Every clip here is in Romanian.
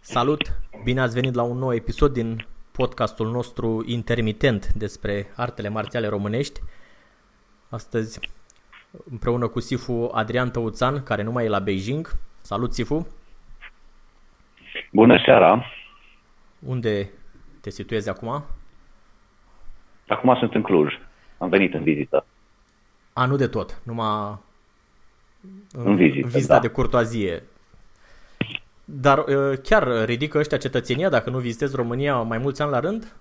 Salut! Bine ați venit la un nou episod din podcastul nostru intermitent despre artele marțiale românești. Astăzi împreună cu Sifu Adrian Tăuțan, care nu mai e la Beijing. Salut, Sifu! Bună seara! Unde te situezi acum? Acum sunt în Cluj. Am venit în vizită. A, nu de tot, numai în vizită, vizita da. de curtoazie. Dar uh, chiar ridică ăștia cetățenia dacă nu vizitezi România mai mulți ani la rând?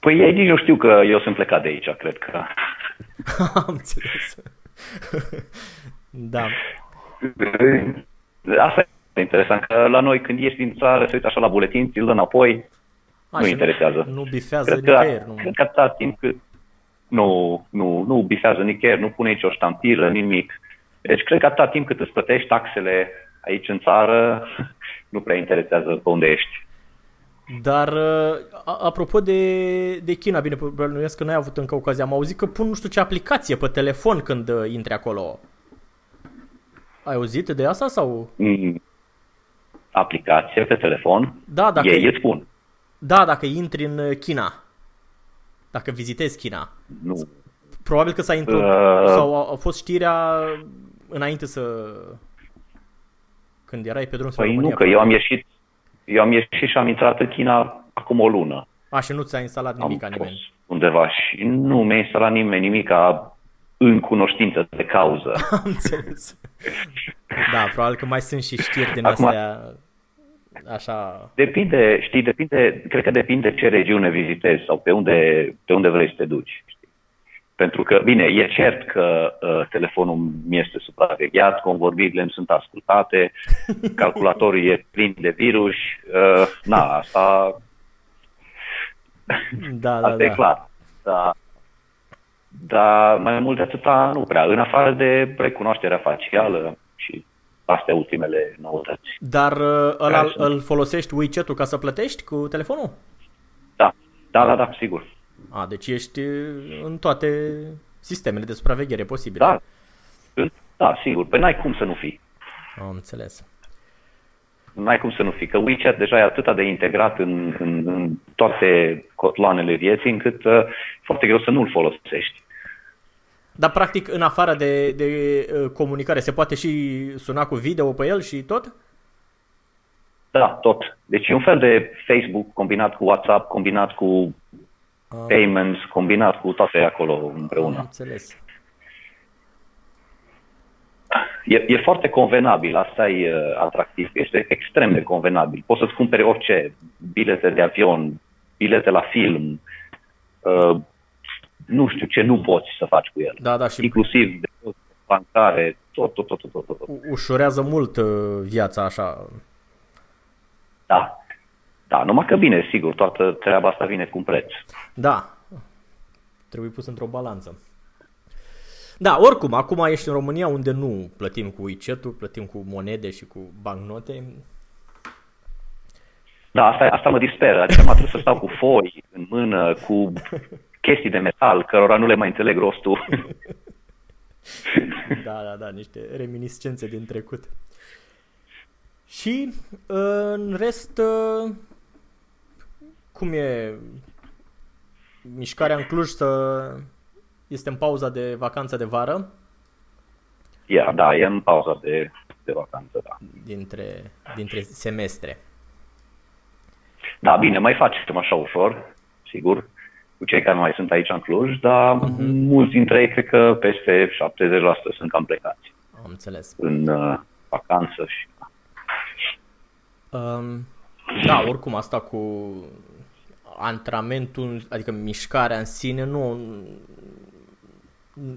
Păi ei nici nu știu că eu sunt plecat de aici, cred că. Am înțeles. da. Asta e interesant, că la noi când ieși din țară, se uită așa la buletin, ți-l dă înapoi, A, nu și interesează. Nu bifează Cred că, nicăieri. Nu. cred că atâta timp cât nu, nu, nu bifează nicăieri, nu pune nicio ștampilă, nimic. Deci cred că atâta timp cât îți plătești taxele aici în țară, nu prea interesează pe unde ești. Dar, uh, a- apropo de, de China, bine, bănuiesc că n-ai avut încă ocazia. Am auzit că pun nu știu ce aplicație pe telefon când uh, intri acolo. Ai auzit de asta sau? Mm, Aplicație pe telefon, Da, dacă, ei îți spun. da, dacă intri în uh, China. Dacă vizitezi China. Nu, Probabil că s-a introdus Uh. sau a, a fost știrea înainte să când erai pe drum spre Păi România. nu, că eu am ieșit, eu am ieșit și am intrat în China acum o lună. A, și nu ți-a instalat nimic am nimeni. fost undeva și nu mi-a instalat nimeni nimic în cunoștință de cauză. Am înțeles. Da, probabil că mai sunt și știri din Acum- astea așa... Depinde, știi, depinde, cred că depinde ce regiune vizitezi sau pe unde, pe unde vrei să te duci. Știi? Pentru că, bine, e cert că uh, telefonul mi este supravegheat, convorbirile îmi sunt ascultate, calculatorul e plin de virus, uh, na, asta Da, da, Asta e da. clar. Da. Dar mai mult de atâta nu prea. În afară de recunoașterea facială și astea ultimele noutăți. Dar uh, ăla, Care sunt? îl folosești WeChat-ul ca să plătești cu telefonul? Da, da, da, da, sigur. A, deci ești uh, în toate sistemele de supraveghere posibile. Da, da, sigur. Păi n-ai cum să nu fii. Am înțeles. N-ai cum să nu fii. Că WeChat deja e atât de integrat în, în, în toate cotloanele vieții încât uh, e foarte greu să nu-l folosești. Dar practic în afară de, de uh, comunicare se poate și suna cu video pe el și tot? Da, tot. Deci e un fel de Facebook combinat cu WhatsApp, combinat cu Ah, payments, combinat cu toate acolo împreună. am înțeles. E, e foarte convenabil, asta e uh, atractiv, este extrem de convenabil. Poți să-ți cumperi orice, bilete de avion, bilete la film, uh, nu știu ce nu poți să faci cu el. Da, da, și Inclusiv de bancare, tot, tot, tot, tot, tot, tot. u- ușurează mult uh, viața așa. Da. Da, numai că bine, sigur, toată treaba asta vine cu un preț. Da. Trebuie pus într-o balanță. Da, oricum, acum ești în România unde nu plătim cu WeChat-ul, plătim cu monede și cu bancnote. Da, asta, asta mă disperă. Adică mă trebuie să stau cu foi în mână, cu chestii de metal, cărora nu le mai înțeleg rostul. Da, da, da, niște reminiscențe din trecut. Și uh, în rest, uh, cum e mișcarea în Cluj să este în pauza de vacanță de vară. Ia, da, e în pauza de, de vacanță, da. Dintre, dintre semestre. Da, bine, mai facem așa ușor, sigur, cu cei care mai sunt aici în Cluj, dar uh-huh. mulți dintre ei, cred că peste 70% sunt cam plecați. Am înțeles. În uh, vacanță și... Um, da, oricum asta cu antrenamentul, adică mișcarea în sine, nu...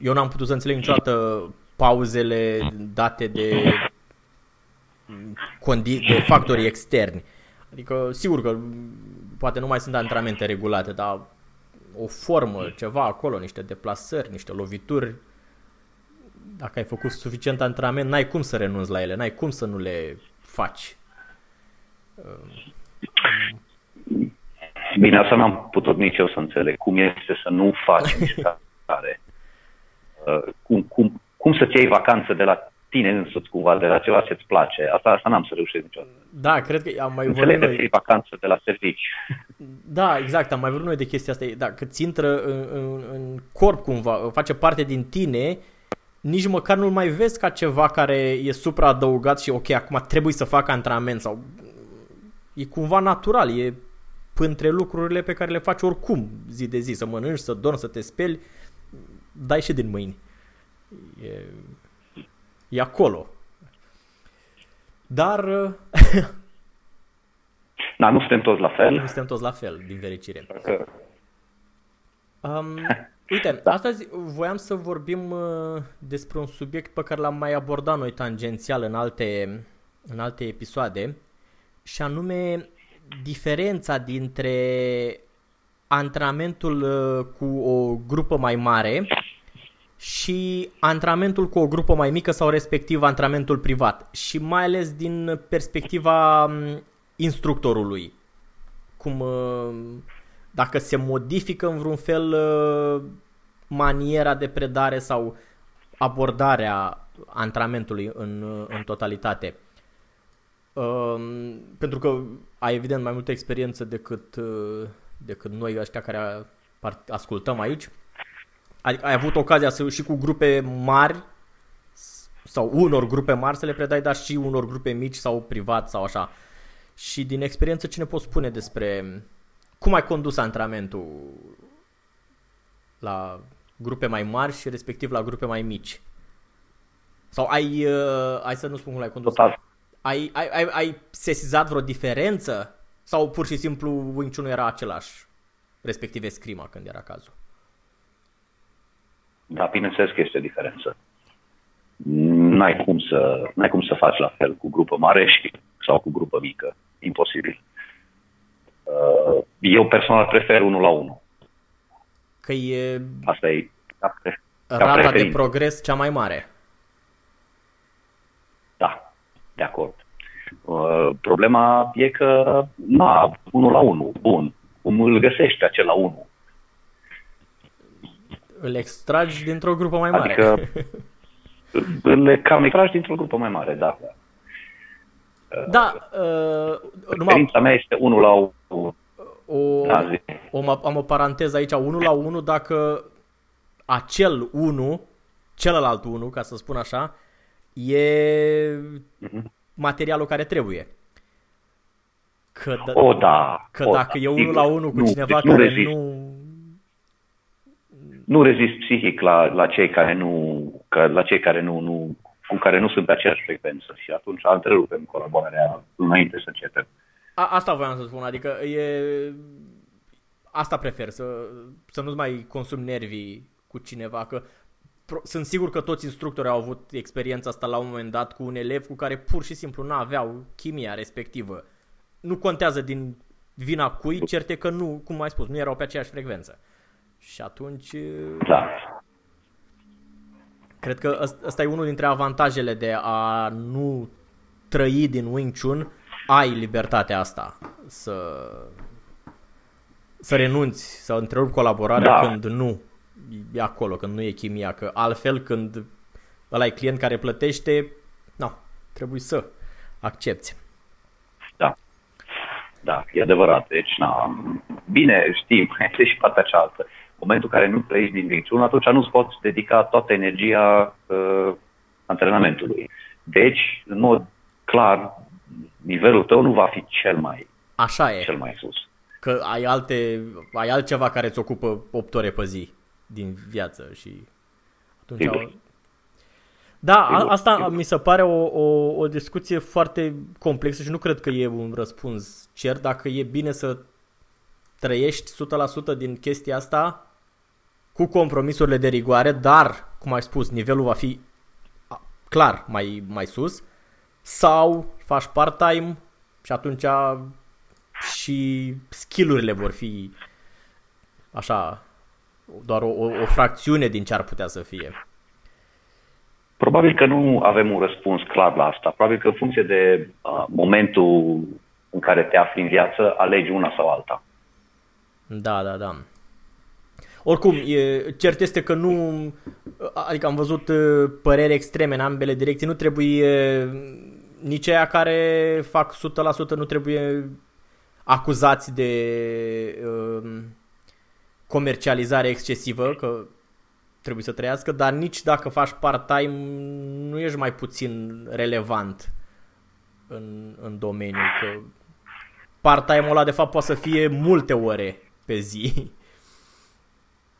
Eu n-am putut să înțeleg niciodată pauzele date de, condi- de factorii externi. Adică, sigur că poate nu mai sunt antrenamente regulate, dar o formă, ceva acolo, niște deplasări, niște lovituri, dacă ai făcut suficient antrenament, n-ai cum să renunți la ele, n-ai cum să nu le faci. Bine, asta n-am putut nici eu să înțeleg. Cum este să nu faci mișcare? Uh, cum, cum, cum să-ți iei vacanță de la tine însuți cumva, de la ceva ce-ți place. Asta, asta n-am să reușesc niciodată. Da, cred că am mai Înțeleg vorbit noi... vacanță de la servici. Da, exact, am mai vorbit noi de chestia asta. Da, că ți intră în, în, în corp cumva, face parte din tine, nici măcar nu-l mai vezi ca ceva care e supraadăugat și ok, acum trebuie să fac antrenament sau e cumva natural, e între lucrurile pe care le faci oricum zi de zi, să mănânci, să dormi, să te speli, dai și din mâini. E, e acolo. Dar... Da, nu suntem toți la fel. Nu suntem toți la fel, din fericire. Um, uite, astăzi voiam să vorbim uh, despre un subiect pe care l-am mai abordat noi tangențial în alte, în alte episoade și anume diferența dintre antrenamentul uh, cu o grupă mai mare și antrenamentul cu o grupă mai mică sau respectiv antrenamentul privat și mai ales din perspectiva um, instructorului. Cum uh, dacă se modifică în vreun fel uh, maniera de predare sau abordarea antrenamentului în, în totalitate. Um, pentru că ai evident mai multă experiență decât, uh, decât noi ăștia care ascultăm aici. Adică ai avut ocazia să și cu grupe mari sau unor grupe mari să le predai, dar și unor grupe mici sau privat sau așa. Și din experiență ce ne poți spune despre cum ai condus antrenamentul la grupe mai mari și respectiv la grupe mai mici? Sau ai, uh, ai să nu spun cum l-ai condus. Total ai, ai, ai, ai sesizat vreo diferență? Sau pur și simplu Wing Chun era același, respectiv escrima când era cazul? Da, bineînțeles că este diferență. N-ai cum să, n-ai cum să faci la fel cu grupă mare și, sau cu grupă mică. Imposibil. Uh, eu personal prefer unul la unul. Că e... Asta e... Rata de progres cea mai mare. Da, de acord. Uh, problema e că, na, unul la unul, bun, cum îl găsești acela unul? Îl extragi dintr-o grupă mai mare. Adică îl cam extragi dintr-o grupă mai mare, da. Da, uh, numai... mea este unul la unul. O, da, o, am o paranteză aici, unul la unul dacă acel 1, celălalt 1, ca să spun așa, e uh-huh. materialul care trebuie. Că, d- o, da. Că o, dacă da, e unul la unul cu nu, cineva deci care nu, rezist. nu... Nu rezist psihic la, la cei care nu, că, la cei care nu, nu, cu care nu sunt pe aceeași frecvență și atunci întrerupem colaborarea înainte să începem. A, asta voiam să spun, adică e... Asta prefer, să, să nu-ți mai consumi nervii cu cineva, că sunt sigur că toți instructorii au avut experiența asta la un moment dat cu un elev cu care pur și simplu nu aveau chimia respectivă. Nu contează din vina cui, certe că nu, cum ai spus, nu erau pe aceeași frecvență. Și atunci... Da. Cred că ăsta e unul dintre avantajele de a nu trăi din Wing Chun. Ai libertatea asta să, să renunți, să întrerupi colaborarea da. când nu e acolo, când nu e chimia, că altfel când ăla e client care plătește, nu, trebuie să accepti. Da. Da, e adevărat. Deci, na, bine, știm, este și partea cealaltă. În momentul în care nu trăiești din Wing atunci nu-ți poți dedica toată energia uh, antrenamentului. Deci, în mod clar, nivelul tău nu va fi cel mai, Așa e. cel mai sus. Că ai, alte, ai altceva care îți ocupă 8 ore pe zi din viață și atunci... Sigur. Au... Da, a, Sigur, asta sigur. mi se pare o, o, o discuție foarte complexă și nu cred că e un răspuns cer dacă e bine să trăiești 100% din chestia asta cu compromisurile de rigoare, dar, cum ai spus, nivelul va fi a, clar mai, mai sus sau faci part-time și atunci și skillurile vor fi așa doar o, o, o fracțiune din ce ar putea să fie. Probabil că nu avem un răspuns clar la asta. Probabil că în funcție de uh, momentul în care te afli în viață, alegi una sau alta. Da, da, da. Oricum, e, cert este că nu, adică am văzut uh, păreri extreme în ambele direcții, nu trebuie nici aia care fac 100% nu trebuie acuzați de uh, comercializare excesivă, că trebuie să trăiască, dar nici dacă faci part-time nu ești mai puțin relevant în, în domeniu, că part-time-ul ăla de fapt poate să fie multe ore pe zi.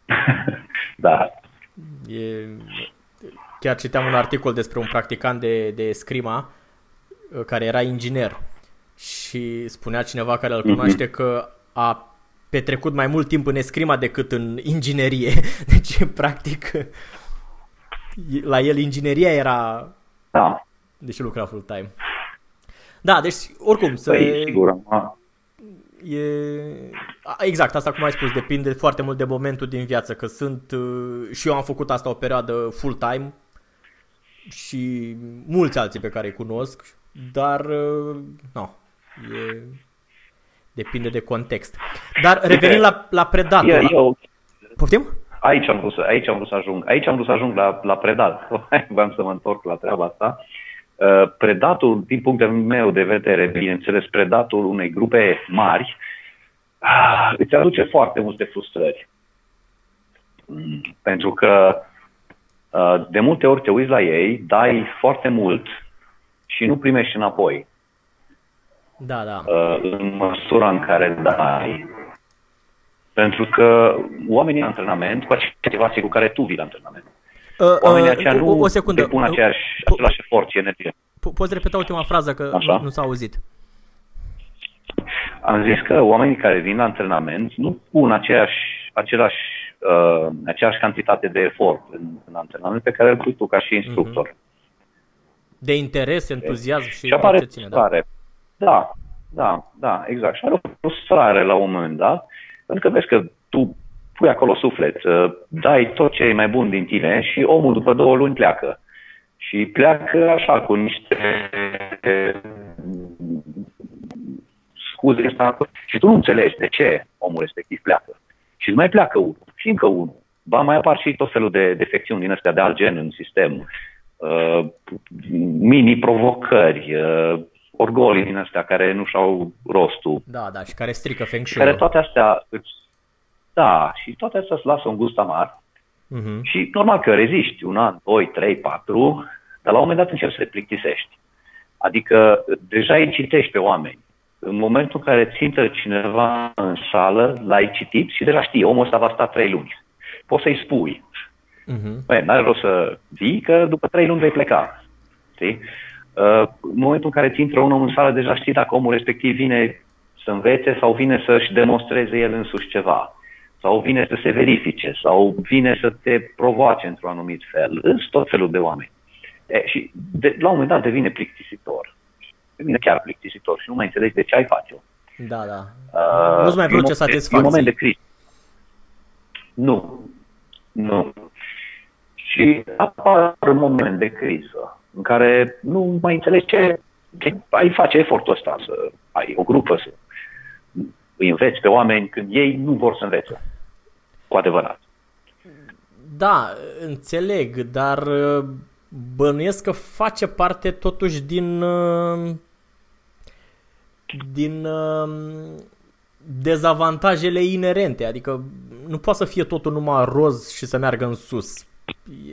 Da. E, chiar citeam un articol despre un practicant de, de Scrima uh, care era inginer și spunea cineva care îl cunoaște mm-hmm. că a petrecut mai mult timp în Escrima decât în inginerie. Deci, practic, la el ingineria era... Da. Deși lucra full-time. Da, deci, oricum, să... Păi, sigur, a, E... a, Exact, asta cum ai spus, depinde foarte mult de momentul din viață, că sunt... uh, Și eu am făcut asta o perioadă full-time și mulți alții pe care îi cunosc, dar, uh, no, e... Depinde de context. Dar revenind la, la Predator... e, la... eu, Poftim? aici am vrut să, aici am vrut să ajung. Aici am vrut să ajung la, la predat. Vreau să mă întorc la treaba asta. Uh, Predatul, din punctul meu de vedere, bineînțeles, predatul unei grupe mari, ah, îți aduce foarte multe frustrări. Mm, Pentru că uh, de multe ori te uiți la ei, dai foarte mult și nu primești înapoi. Da, da. uh, în măsura în care dai. Pentru că oamenii în antrenament, cu aceeași motivație cu care tu vii la antrenament, Uh, oamenii uh, aceia o, nu o secundă. depun aceeași, Po- același efort și energie. po- Poți repeta ultima frază că Așa. nu, nu s-a auzit. Am zis că oamenii care vin la antrenament nu pun aceeași, același, uh, aceeași cantitate de efort în, în antrenament pe care îl pui tu ca și instructor. De interes, entuziasm și, Și apare ce ține, da. frustrare. Da, da, da, exact. Și are o frustrare la un moment dat, pentru că vezi că tu pui acolo suflet, uh, dai tot ce e mai bun din tine și omul după două luni pleacă. Și pleacă așa cu niște scuze asta și tu nu înțelegi de ce omul respectiv pleacă. Și mai pleacă unul și încă unul. Ba mai apar și tot felul de defecțiuni din astea de alt gen în sistem. Uh, mini-provocări, uh, orgolii din astea care nu și-au rostul. Da, da, și care strică Feng Și care Shui. toate astea îți... Da, și toate astea îți lasă un gust amar. Uh-huh. Și normal că reziști un an, doi, trei, patru, dar la un moment dat încerci să te plictisești. Adică deja îi citești pe oameni. În momentul în care ți intră cineva în sală, l-ai citit și deja știi, omul ăsta va sta trei luni. Poți să-i spui. Uh-huh. Băi, n-are rost să vii, că după trei luni vei pleca. Știi? Uh, în momentul în care ți intră un om în sală, deja știi dacă omul respectiv vine să învețe sau vine să-și demonstreze el însuși ceva. Sau vine să se verifice, sau vine să te provoace într-un anumit fel. Sunt tot felul de oameni. E, și de, la un moment dat devine plictisitor. Devine chiar plictisitor și nu mai înțelegi de ce ai face-o. Da, da. Uh, Nu-ți mai e un produce moment- E un moment de satisfacție. criză. Nu. Nu. Și apar un moment de criză în care nu mai înțelegi ce, ce ai face efortul ăsta, să ai o grupă, să îi înveți pe oameni când ei nu vor să învețe. Cu adevărat. Da, înțeleg, dar uh, bănuiesc că face parte totuși din uh, din uh, dezavantajele inerente, adică nu poate să fie totul numai roz și să meargă în sus.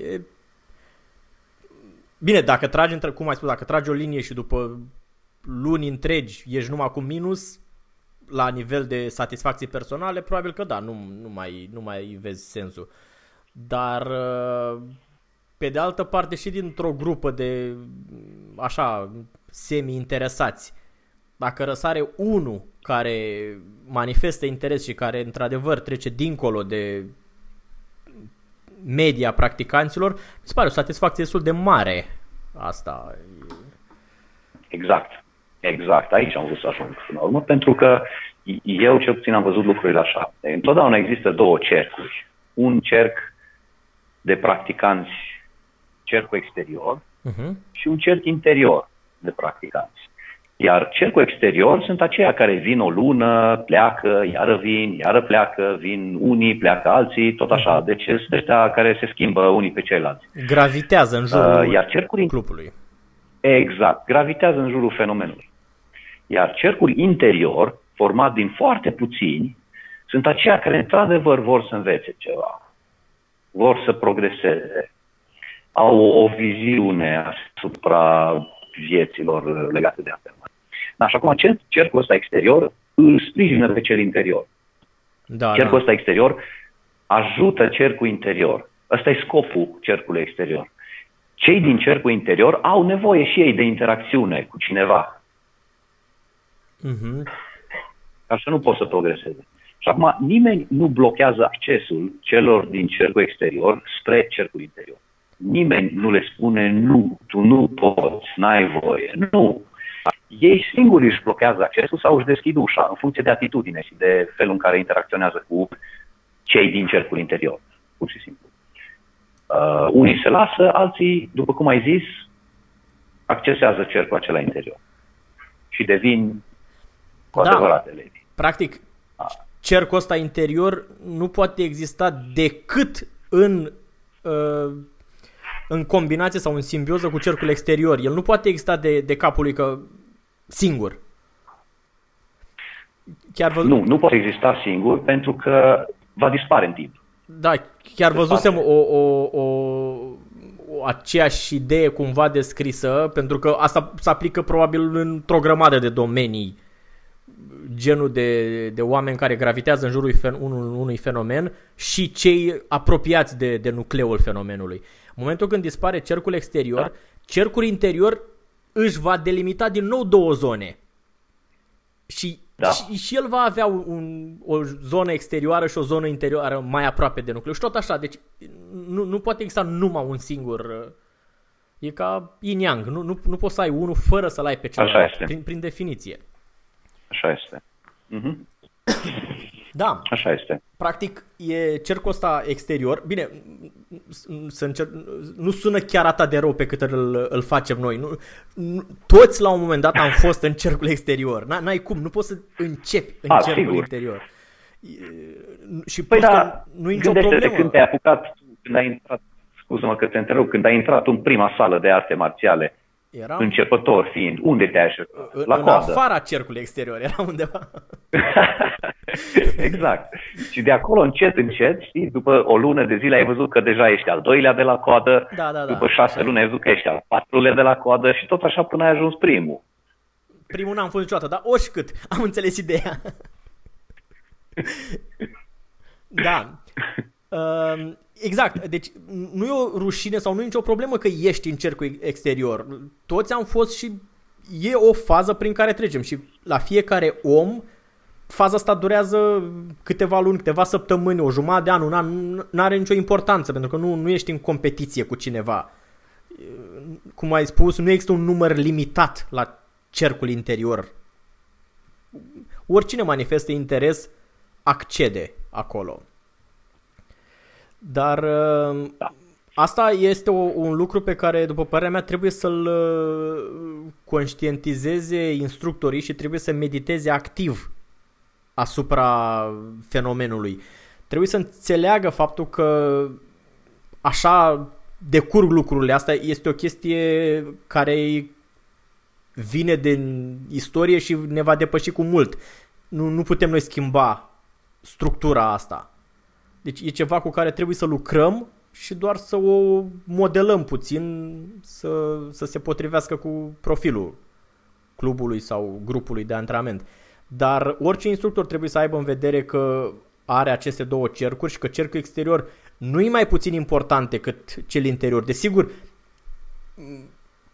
E, Bine, dacă tragi, cum ai spus, dacă tragi o linie și după luni întregi ești numai cu minus, la nivel de satisfacție personale, probabil că da, nu, nu, mai, nu mai vezi sensul. Dar uh, pe de altă parte și dintr-o grupă de așa semi-interesați, dacă răsare unul care manifestă interes și care într-adevăr trece dincolo de media practicanților, mi se pare o satisfacție destul de mare asta. Exact. Exact. Aici am vrut să ajung până la urmă, pentru că eu cel puțin am văzut lucrurile așa. Întotdeauna există două cercuri. Un cerc de practicanți, cercul exterior, uh-huh. și un cerc interior de practicanți. Iar cercul exterior sunt aceia care vin o lună, pleacă, iară vin, iară pleacă, vin unii, pleacă alții, tot așa. Deci sunt ăștia care se schimbă unii pe ceilalți. Gravitează în jurul uh, iar cercul clubului. Exact, gravitează în jurul fenomenului. Iar cercul interior, format din foarte puțini, sunt aceia care într-adevăr vor să învețe ceva, vor să progreseze, au o viziune asupra vieților legate de asta. Da, și acum cercul ăsta exterior îl sprijină pe cel interior. Da, cercul da. ăsta exterior ajută cercul interior. Ăsta e scopul cercului exterior. Cei din cercul interior au nevoie și ei de interacțiune cu cineva. Uh-huh. Ca să nu pot să progreseze. Și acum nimeni nu blochează accesul celor din cercul exterior spre cercul interior. Nimeni nu le spune nu, tu nu poți, n-ai voie. Nu. Ei singuri își blochează accesul sau își deschid ușa în funcție de atitudine și de felul în care interacționează cu cei din cercul interior, pur și simplu. Uh, unii se lasă, alții, după cum ai zis, accesează cercul acela interior și devin cu da. adevărat elevi. Practic, cercul ăsta interior nu poate exista decât în uh, în combinație sau în simbioză cu cercul exterior. El nu poate exista de, de capul lui că singur. Chiar vă... Nu, nu poate exista singur pentru că va dispare în timp. Da, chiar văzusem o, o, o, o aceeași idee cumva descrisă, pentru că asta se aplică probabil într-o grămadă de domenii genul de, de oameni care gravitează în jurul unui, unui fenomen și cei apropiați de, de nucleul fenomenului. În momentul când dispare cercul exterior, da. cercul interior își va delimita din nou două zone. Și, da. și, și el va avea un, o zonă exterioară și o zonă interioară mai aproape de nucleu. Și tot așa, deci nu, nu poate exista numai un singur... E ca yin-yang, nu, nu, nu poți să ai unul fără să-l ai pe celălalt, prin, prin definiție. Așa este. Mm-hmm. Da. Așa este. Practic, e cercul ăsta exterior. Bine, să încerc, nu sună chiar atât de rău pe cât îl, îl facem noi. Nu, nu, toți la un moment dat am fost în cercul exterior. N-ai cum, nu poți să începi în A, cercul sigur. interior. Și păi da, nu e nicio problemă. când te-ai apucat, când ai intrat, scuză-mă că te întrerup, când ai intrat în prima sală de arte marțiale, era începător fiind, unde te aștepta? La în coadă. afara cercului exterior, era undeva. exact. Și de acolo încet, încet, știi, după o lună de zile ai văzut că deja ești al doilea de la coadă, da, da, da, după șase luni ai văzut că ești al patrulea de la coadă și tot așa până ai ajuns primul. Primul n-am fost niciodată, dar oricât, am înțeles ideea. da. Uh, Exact, deci nu e o rușine sau nu e nicio problemă că ești în cercul exterior. Toți am fost și e o fază prin care trecem și la fiecare om faza asta durează câteva luni, câteva săptămâni, o jumătate de an, nu are nicio importanță pentru că nu, nu ești în competiție cu cineva. Cum ai spus, nu există un număr limitat la cercul interior. Oricine manifestă interes accede acolo. Dar uh, da. asta este o, un lucru pe care, după părerea mea, trebuie să-l uh, conștientizeze instructorii și trebuie să mediteze activ asupra fenomenului. Trebuie să înțeleagă faptul că așa decurg lucrurile. Asta este o chestie care vine din istorie și ne va depăși cu mult. Nu, nu putem noi schimba structura asta. Deci e ceva cu care trebuie să lucrăm și doar să o modelăm puțin să, să se potrivească cu profilul clubului sau grupului de antrenament. Dar orice instructor trebuie să aibă în vedere că are aceste două cercuri și că cercul exterior nu e mai puțin important decât cel interior. Desigur,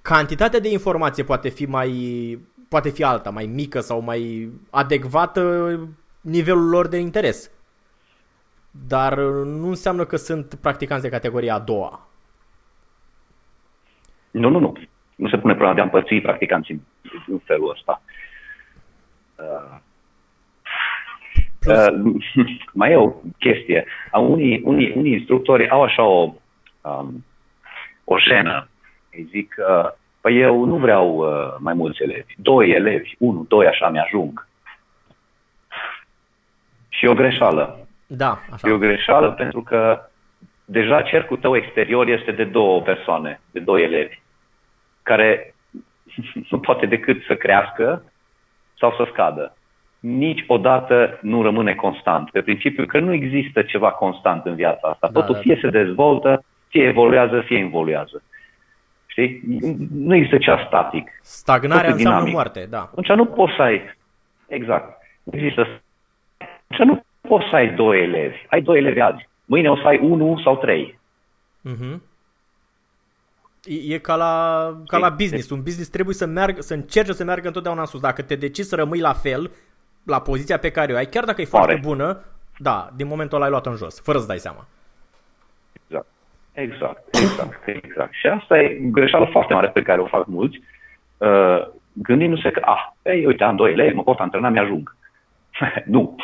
cantitatea de informație poate fi mai poate fi alta, mai mică sau mai adecvată nivelul lor de interes. Dar nu înseamnă că sunt practicanți de categoria a doua. Nu, nu, nu. Nu se pune problema de a împărți practicanții în felul ăsta. Uh, uh, mai e o chestie. Unii, unii, unii instructori au așa o, um, o jenă. Îi zic, uh, păi eu nu vreau uh, mai mulți elevi. Doi elevi, unu, doi, așa mi-ajung. Și o greșeală. Da, așa. E o greșeală pentru că deja cercul tău exterior este de două persoane, de doi elevi, care nu poate decât să crească sau să scadă. Niciodată nu rămâne constant. Pe principiu că nu există ceva constant în viața asta. Da, Totul da, fie da. se dezvoltă, fie evoluează, fie involuează. Știi? Nu există cea static. Stagnarea Totul înseamnă dinamic. moarte, da. Atunci nu poți să ai... Exact. Nu există... Atunci nu poți să ai doi elevi. Ai doi elevi azi. Mâine o să ai unul sau trei. Uh-huh. E, e ca la, ca la business. Un business trebuie să meargă, să încerce să meargă întotdeauna sus. Dacă te decizi să rămâi la fel, la poziția pe care o ai, chiar dacă e Pare. foarte bună, da, din momentul ăla ai luat în jos, fără să dai seama. Exact. Exact, exact, exact. Și asta e greșeală foarte mare pe care o fac mulți, uh, gândindu-se că, ah, ei, uite, am doi elevi, mă pot antrena, mi-ajung. nu.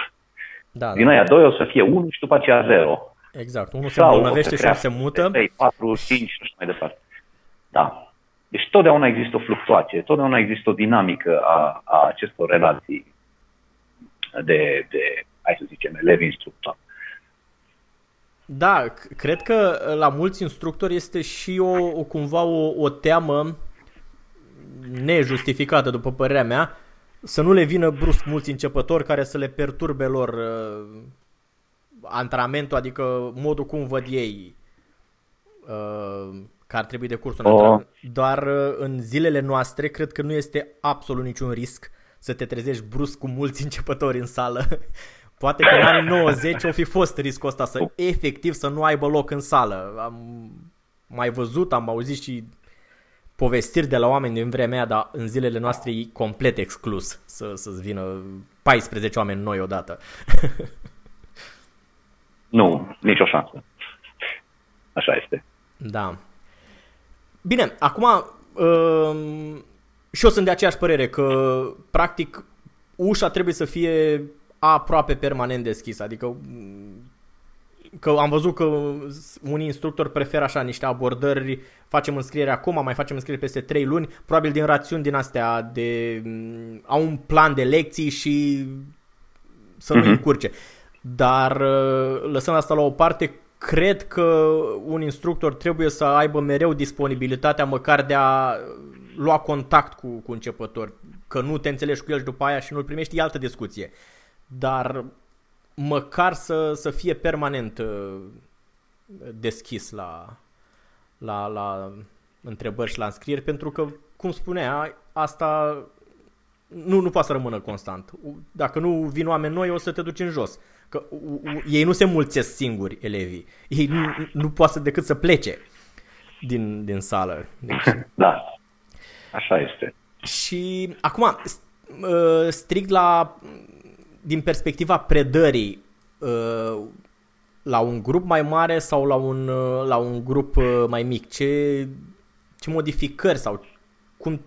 Da, Din da. aia doi o să fie unul și după aceea zero. Exact, unul se îmbolnăvește și se mută. 3, 4, 5 și așa mai departe. Da. Deci totdeauna există o fluctuație, totdeauna există o dinamică a, a acestor relații de, de, hai să zicem, elevi-instructor. Da, cred că la mulți instructori este și o, o cumva o, o teamă nejustificată, după părerea mea, să nu le vină brusc mulți începători care să le perturbe lor uh, antrenamentul, adică modul cum văd ei uh, că ar trebui de cursul oh. Doar uh, în zilele noastre cred că nu este absolut niciun risc să te trezești brusc cu mulți începători în sală. Poate că în anii 90 o fi fost riscul ăsta să efectiv să nu aibă loc în sală. Am mai văzut, am auzit și povestiri de la oameni din vremea dar în zilele noastre e complet exclus să, să-ți vină 14 oameni noi odată. nu, nicio șansă. Așa este. Da. Bine, acum um, și eu sunt de aceeași părere că practic ușa trebuie să fie aproape permanent deschisă, adică că am văzut că unii instructori preferă așa niște abordări, facem înscriere acum, mai facem înscriere peste 3 luni, probabil din rațiuni din astea de au un plan de lecții și să nu uh-huh. încurce. Dar lăsând asta la o parte, cred că un instructor trebuie să aibă mereu disponibilitatea măcar de a lua contact cu, cu începători, că nu te înțelegi cu el și după aia și nu-l primești, e altă discuție. Dar măcar să, să fie permanent uh, deschis la, la, la întrebări și la înscrieri, pentru că, cum spunea, asta nu, nu poate să rămână constant. Dacă nu vin oameni noi, o să te duci în jos. Că ei nu se mulțesc singuri, elevii. Ei nu, nu poate să decât să plece din, din sală. Deci... Da, așa este. Și acum, uh, strict la din perspectiva predării uh, la un grup mai mare sau la un, uh, la un grup uh, mai mic? Ce, ce modificări sau cum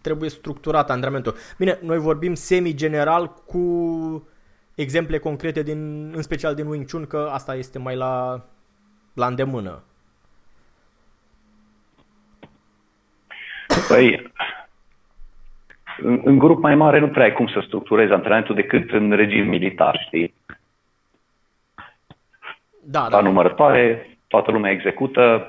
trebuie structurat antrenamentul? Bine, noi vorbim semi-general cu exemple concrete, din, în special din Wing Chun, că asta este mai la, la îndemână. Păi, în, în grup mai mare nu prea ai cum să structurezi antrenamentul decât în regim militar, știi? Da, da. La numărătoare, toată lumea execută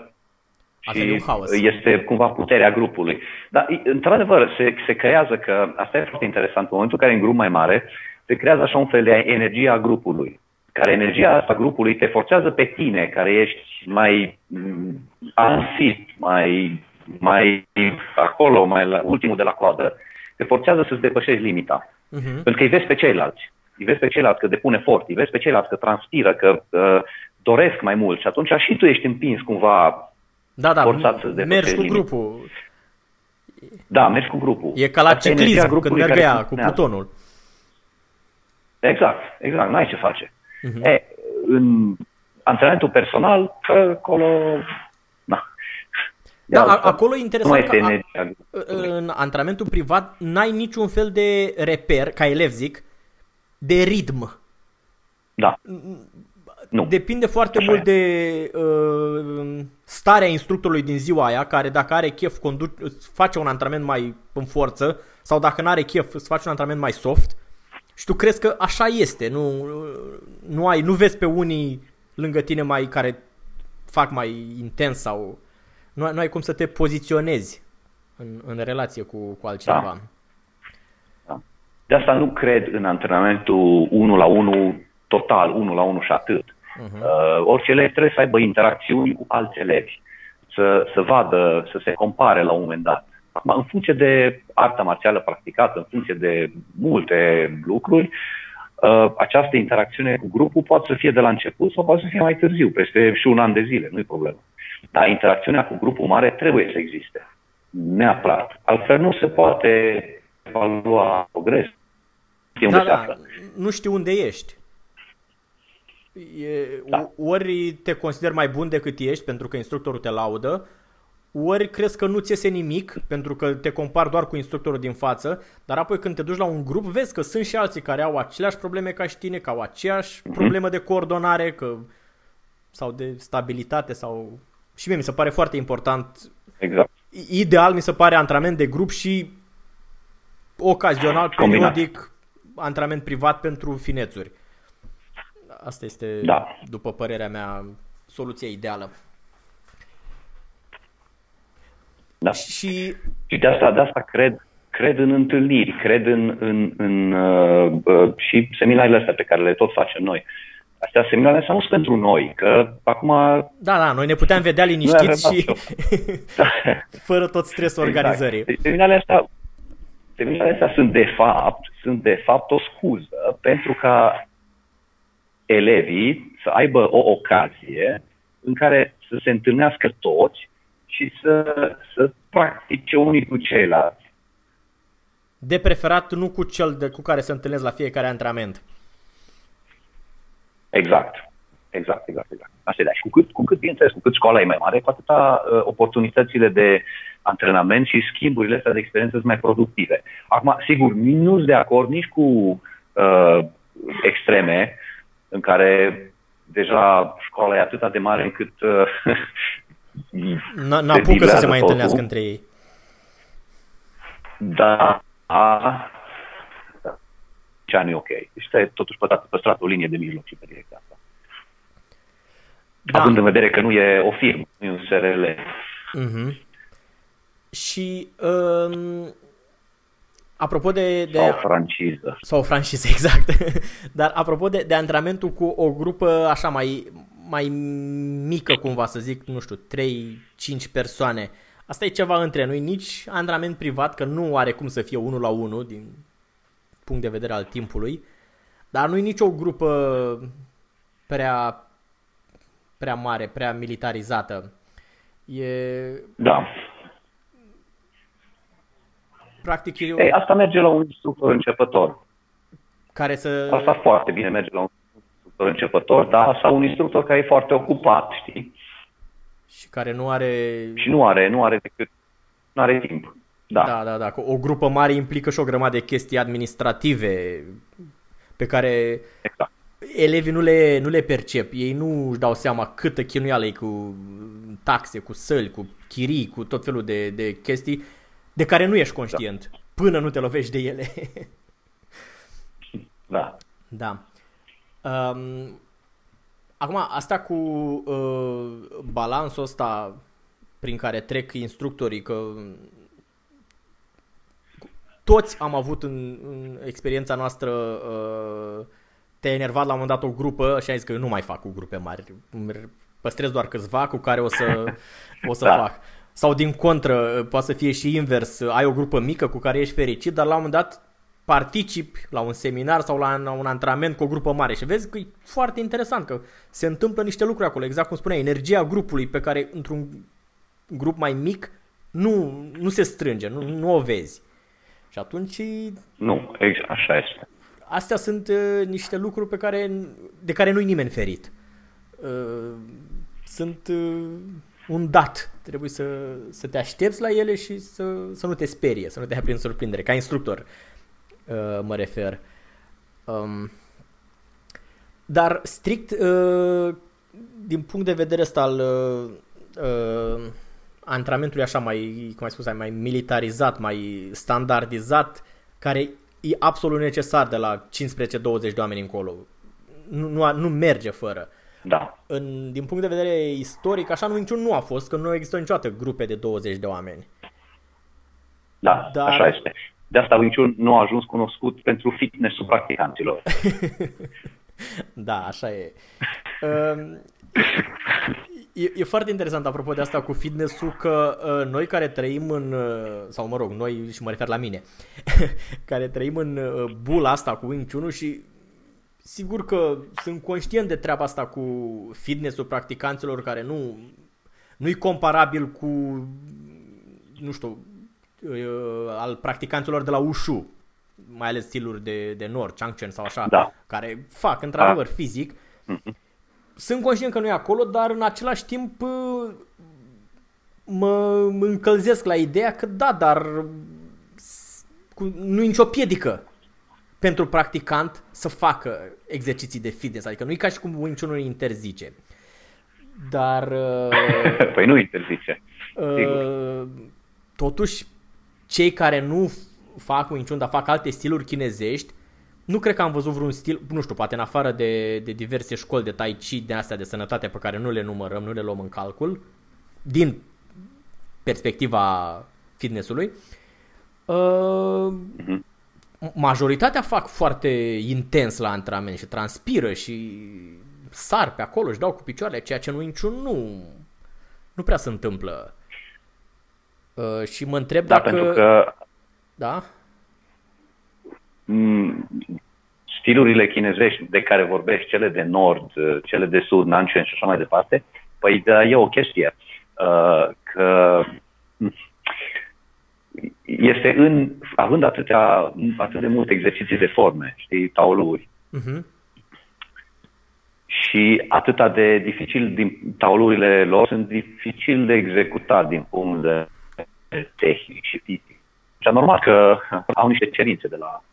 și este cumva puterea grupului. Dar, într-adevăr, se, se creează că, asta e foarte interesant, în momentul în care în grup mai mare, se creează așa un fel de energie a grupului. care energia asta grupului te forțează pe tine, care ești mai mm, ansit, mai, mai acolo, mai la ultimul de la coadă, te forțează să-ți depășești limita. Uh-huh. Pentru că îi vezi pe ceilalți. Îi vezi pe ceilalți că depun efort, îi vezi pe ceilalți că transpiră, că uh, doresc mai mult și atunci și tu ești împins cumva da, da, forțat să mergi cu limita. grupul. Da, mergi cu grupul. E ca la Asta ciclism, când merg ea cu plutonul. Exact, exact, n-ai ce face. Uh-huh. E, în antrenamentul personal, acolo, na. Da, a, acolo e interesant că a, în antrenamentul privat n-ai niciun fel de reper, ca elev zic, de ritm. Da. Nu. Depinde foarte Așa mult e. de uh, starea instructorului din ziua aia, care dacă are chef conduc, face un antrenament mai în forță sau dacă nu are chef să face un antrenament mai soft. Și tu crezi că așa este, nu, nu, ai, nu vezi pe unii lângă tine mai care fac mai intens sau nu, nu ai cum să te poziționezi în, în relație cu, cu altcineva. Da. da. De asta nu cred în antrenamentul 1 la 1 total, 1 la 1 și atât. Uh-huh. Uh, orice elev trebuie să aibă interacțiuni cu alți elevi, să, să vadă, să se compare la un moment dat. Acum, în funcție de arta marțială practicată, în funcție de multe lucruri, uh, această interacțiune cu grupul poate să fie de la început sau poate să fie mai târziu, peste și un an de zile, nu e problemă. Dar interacțiunea cu grupul mare trebuie să existe. Neapărat. Altfel nu se poate evalua progres. Da, da, nu știu unde ești. E, da. Ori te consider mai bun decât ești pentru că instructorul te laudă, ori crezi că nu ți iese nimic pentru că te compari doar cu instructorul din față, dar apoi când te duci la un grup vezi că sunt și alții care au aceleași probleme ca și tine, că au aceeași mm-hmm. problemă de coordonare că, sau de stabilitate sau... Și mie mi se pare foarte important. Exact. Ideal mi se pare antrenament de grup și ocazional, Combinat. periodic, antrenament privat pentru finețuri. Asta este, da. după părerea mea, soluția ideală. Da. Și, și de, asta, de asta cred, cred în întâlniri, cred în, în, în uh, uh, și seminarele astea pe care le tot facem noi. Astea seminarele astea nu sunt pentru noi, că acum... Da, da, noi ne puteam vedea liniștiți și fără tot stresul exact. organizării. Deci, seminarele astea, seminarele astea sunt de fapt, sunt de fapt o scuză pentru ca elevii să aibă o ocazie în care să se întâlnească toți și să, să practice unii cu ceilalți. De preferat nu cu cel de, cu care se întâlnesc la fiecare antrenament. Exact. Exact, exact, exact. Asta e, da. Și cu cât, cu cât, bineînțeles, cu cât școala e mai mare, cu atâta uh, oportunitățile de antrenament și schimburile astea de experiențe sunt mai productive. Acum, sigur, nu sunt de acord nici cu uh, extreme în care deja școala e atât de mare încât uh, N-apucă să se mai totul. întâlnească între ei. Da, a, ce nu e ok. Este totuși pătrat, păstrat o linie de mijloc și pe direcția asta. Da. Având în vedere că nu e o firmă, nu e un SRL. Uh-huh. Și um, apropo de, de... Sau o franciză. Sau o franciză, exact. Dar apropo de, de antrenamentul cu o grupă așa mai, mai mică cumva, să zic, nu știu, 3-5 persoane. Asta e ceva între noi, nici antrenament privat, că nu are cum să fie unul la unul din punct de vedere al timpului, dar nu e nicio grupă prea, prea mare, prea militarizată. E... Da. Practic e... Ei, asta merge la un instructor începător. Care să... Asta foarte bine merge la un instructor începător, dar sau un instructor care e foarte ocupat, știi? Și care nu are... Și nu are, nu are decât, nu are timp. Da. da, da, da. O grupă mare implică și o grămadă de chestii administrative pe care exact. elevii nu le, nu le percep. Ei nu își dau seama câtă chinuială e cu taxe, cu săli, cu chirii, cu tot felul de, de chestii de care nu ești conștient da. până nu te lovești de ele. da. Da. Um, acum, asta cu uh, balansul ăsta prin care trec instructorii, că toți am avut în, în experiența noastră uh, te-ai enervat la un moment dat o grupă și ai zis că eu nu mai fac cu grupe mari. Păstrez doar câțiva cu care o să, o să da. fac. Sau din contră, poate să fie și invers, ai o grupă mică cu care ești fericit, dar la un moment dat participi la un seminar sau la un antrenament cu o grupă mare și vezi că e foarte interesant că se întâmplă niște lucruri acolo, exact cum spuneai, energia grupului pe care într-un grup mai mic nu, nu se strânge, nu, nu o vezi. Și atunci... Nu, exact, așa este. Astea sunt uh, niște lucruri pe care, de care nu-i nimeni ferit. Uh, sunt uh, un dat. Trebuie să, să te aștepți la ele și să, să nu te sperie, să nu te ia prin surprindere, ca instructor uh, mă refer. Um, dar strict uh, din punct de vedere ăsta al uh, uh, antrenamentului așa mai, cum ai spus, mai militarizat, mai standardizat, care e absolut necesar de la 15-20 de oameni încolo. Nu, nu, nu merge fără. Da. În, din punct de vedere istoric, așa nu niciun nu a fost, că nu există niciodată grupe de 20 de oameni. Da, Dar... așa este. De asta Wing nu a ajuns cunoscut pentru fitness-ul practicanților. da, așa e. Um, e. E foarte interesant apropo de asta cu fitness-ul că uh, noi care trăim în, uh, sau mă rog, noi și mă refer la mine, care trăim în uh, bula asta cu Wing Chun și sigur că sunt conștient de treaba asta cu fitness-ul practicanților care nu nu-i comparabil cu nu știu, uh, al practicanților de la Ushu, mai ales stiluri de, de nord, Changchen sau așa, da. care fac într-adevăr da. fizic. Mm-hmm. Sunt conștient că nu e acolo, dar în același timp uh, mă încălzesc la ideea că da, dar nu e nicio piedică pentru practicant să facă exerciții de fitness. Adică nu e ca și cum niciunul interzice. Dar... Uh, păi nu interzice. Uh, totuși, cei care nu fac Wing Chun, dar fac alte stiluri chinezești, nu cred că am văzut vreun stil, nu știu, poate în afară de, de diverse școli de Tai Chi, de astea de sănătate pe care nu le numărăm, nu le luăm în calcul, din perspectiva fitnessului, uh, mm-hmm. majoritatea fac foarte intens la antrenament și transpiră și sar pe acolo și dau cu picioarele, ceea ce nu niciun nu, nu prea se întâmplă. Uh, și mă întreb da, dacă... pentru că da? Mm, stilurile chinezești de care vorbești, cele de nord, cele de sud, Nanchen și așa mai departe, păi da, e o chestie. Uh, că este în, având atâtea, atât de multe exerciții de forme, știi, taoluri, uh-huh. și atâta de dificil, din taolurile lor sunt dificil de executat din punct de tehnic și fizic. Și normal că au niște cerințe de la,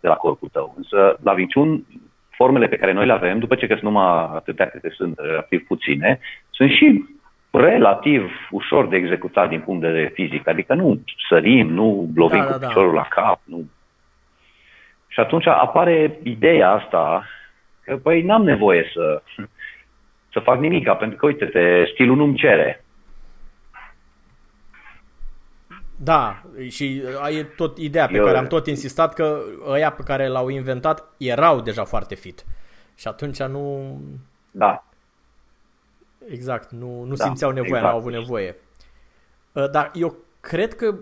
de la corpul tău. Însă la viciun, formele pe care noi le avem, după ce că sunt numai atâtea câte sunt relativ puține, sunt și relativ ușor de executat din punct de vedere fizic. Adică nu sărim, nu lovim da, cu da, da. piciorul da. la cap. Nu. Și atunci apare ideea asta că, păi, n-am nevoie să, să fac nimic, pentru că, uite-te, stilul nu-mi cere. Da, și ai tot ideea pe Eu... care am tot insistat că ăia pe care l-au inventat erau deja foarte fit. Și atunci nu... Da. Exact, nu, nu da, simțeau nevoie, exact. n-au avut nevoie. Ă, dar eu cred că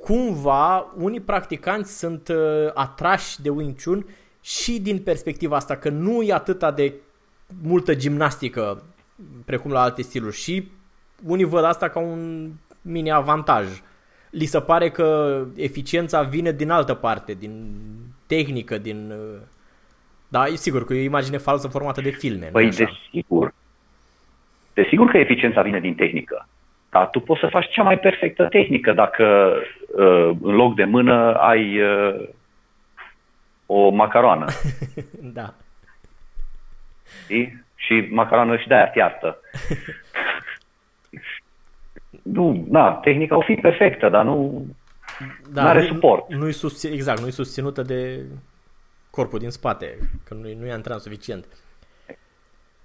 cumva unii practicanți sunt ă, atrași de Wing Chun și din perspectiva asta că nu e atâta de multă gimnastică precum la alte stiluri și unii văd asta ca un mini-avantaj. Li se pare că eficiența vine din altă parte, din tehnică, din... Uh, da, e sigur că e o imagine falsă formată de filme. Păi, desigur. Desigur că eficiența vine din tehnică. Dar tu poți să faci cea mai perfectă tehnică dacă uh, în loc de mână ai uh, o macaroană. da. Știi? Și macaroană și de-aia fiartă. nu, na, tehnica o fi perfectă, dar nu da, are suport. Nu, nu susțin, exact, nu e susținută de corpul din spate, că nu, nu e antrenat suficient.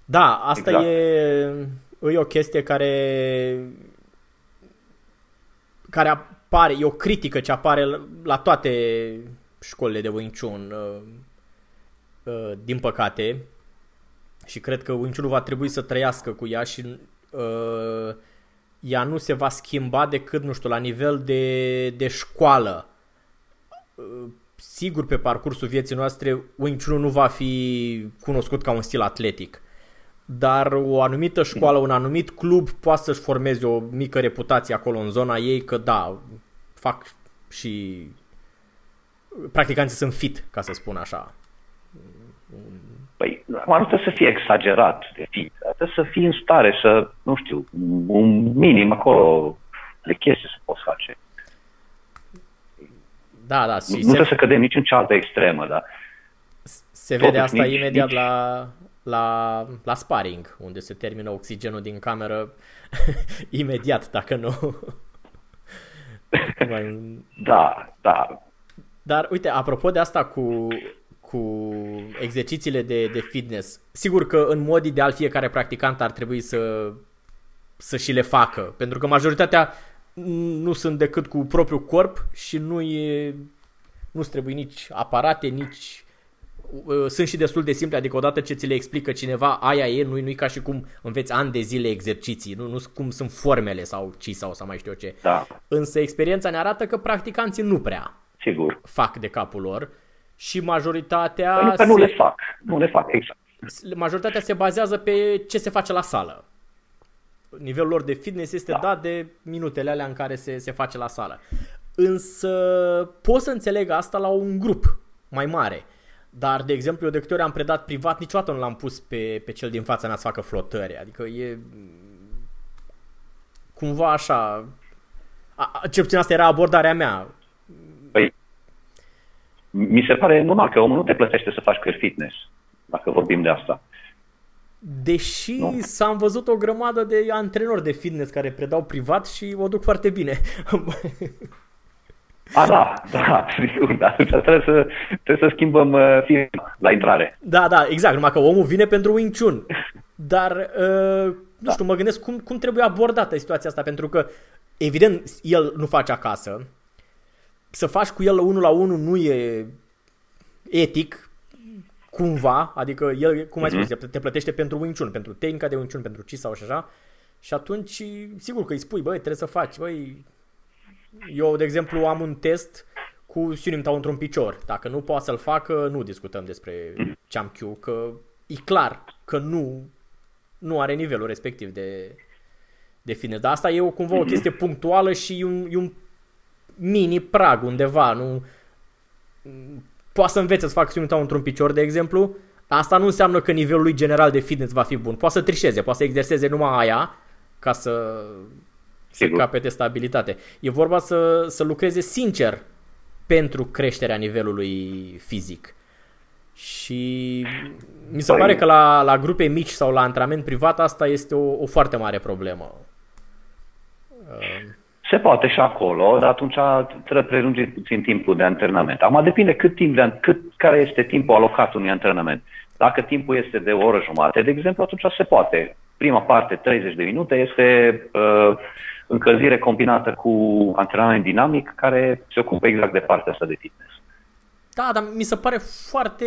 Da, asta exact. e, e o chestie care care apare, e o critică ce apare la toate școlile de Wing Chun. uh, din păcate, și cred că Wing Chun va trebui să trăiască cu ea și uh, ea nu se va schimba decât, nu știu, la nivel de, de școală. Uh, sigur, pe parcursul vieții noastre, Wing Chun nu va fi cunoscut ca un stil atletic. Dar o anumită școală, un anumit club poate să-și formeze o mică reputație acolo în zona ei că da, fac și practicanții sunt fit, ca să spun așa. Păi, acum nu trebuie să fie exagerat de fit, trebuie să fii în stare să, nu știu, un minim acolo de chestii să poți face. Da, da. Nu, nu trebuie să cădem nici în cealaltă extremă, da. Se vede Totuși, asta nici, imediat nici... la, la, la sparring, unde se termină oxigenul din cameră imediat, dacă nu. da, da. Dar uite, apropo de asta cu, cu exercițiile de, de fitness, sigur că în mod ideal fiecare practicant ar trebui să, să și le facă, pentru că majoritatea nu sunt decât cu propriul corp și nu e nu trebuie nici aparate, nici uh, sunt și destul de simple, adică odată ce ți le explică cineva, aia e, nu nu ca și cum înveți ani de zile exerciții, nu, nu cum sunt formele sau ci sau, sau mai știu eu ce. Da. Însă experiența ne arată că practicanții nu prea Sigur. fac de capul lor și majoritatea... Păi se... nu le fac, nu le fac, exact. Majoritatea se bazează pe ce se face la sală. Nivelul lor de fitness este da. dat de minutele alea în care se, se face la sală. Însă pot să înțeleg asta la un grup mai mare. Dar, de exemplu, eu de câte ori am predat privat, niciodată nu l-am pus pe, pe cel din fața mea să facă flotări. Adică e cumva așa... A, cel puțin asta era abordarea mea. Păi, mi se pare normal că omul nu te plătește să faci cu fitness, dacă vorbim de asta. Deși nu. s-am văzut o grămadă de antrenori de fitness care predau privat și o duc foarte bine. A, da, da, sigur, da. Trebuie să, trebuie să schimbăm uh, firma la intrare. Da, da, exact, numai că omul vine pentru Wing Chun. Dar, uh, nu da. știu, mă gândesc cum, cum trebuie abordată situația asta, pentru că, evident, el nu face acasă. Să faci cu el unul la unul nu e etic, cumva, adică el, cum ai mm-hmm. spus, te plătește pentru Wing Chun, pentru tehnica de Wing Chun, pentru Chi sau așa. Și atunci, sigur că îi spui, băi, trebuie să faci, băi, eu, de exemplu, am un test cu Siunim Tau într-un picior. Dacă nu poate să-l facă, nu discutăm despre Cham Q, că e clar că nu, nu are nivelul respectiv de, de fitness. Dar asta e o, cumva o chestie punctuală și e un, e un mini prag undeva. Nu, poate să învețe să facă Siunim Tau într-un picior, de exemplu, Asta nu înseamnă că nivelul lui general de fitness va fi bun. Poate să trișeze, poate să exerseze numai aia ca să Sigur. să capete stabilitate. E vorba să, să lucreze sincer pentru creșterea nivelului fizic. Și mi se păi... pare că la, la grupe mici sau la antrenament privat asta este o, o foarte mare problemă. Se poate și acolo, dar atunci trebuie prelungit puțin timpul de antrenament. Acum depinde cât timp de, cât, care este timpul alocat unui antrenament. Dacă timpul este de o oră jumate, de exemplu, atunci se poate. Prima parte, 30 de minute, este uh, încălzire combinată cu antrenament dinamic care se ocupă exact de partea asta de fitness. Da, dar mi se pare foarte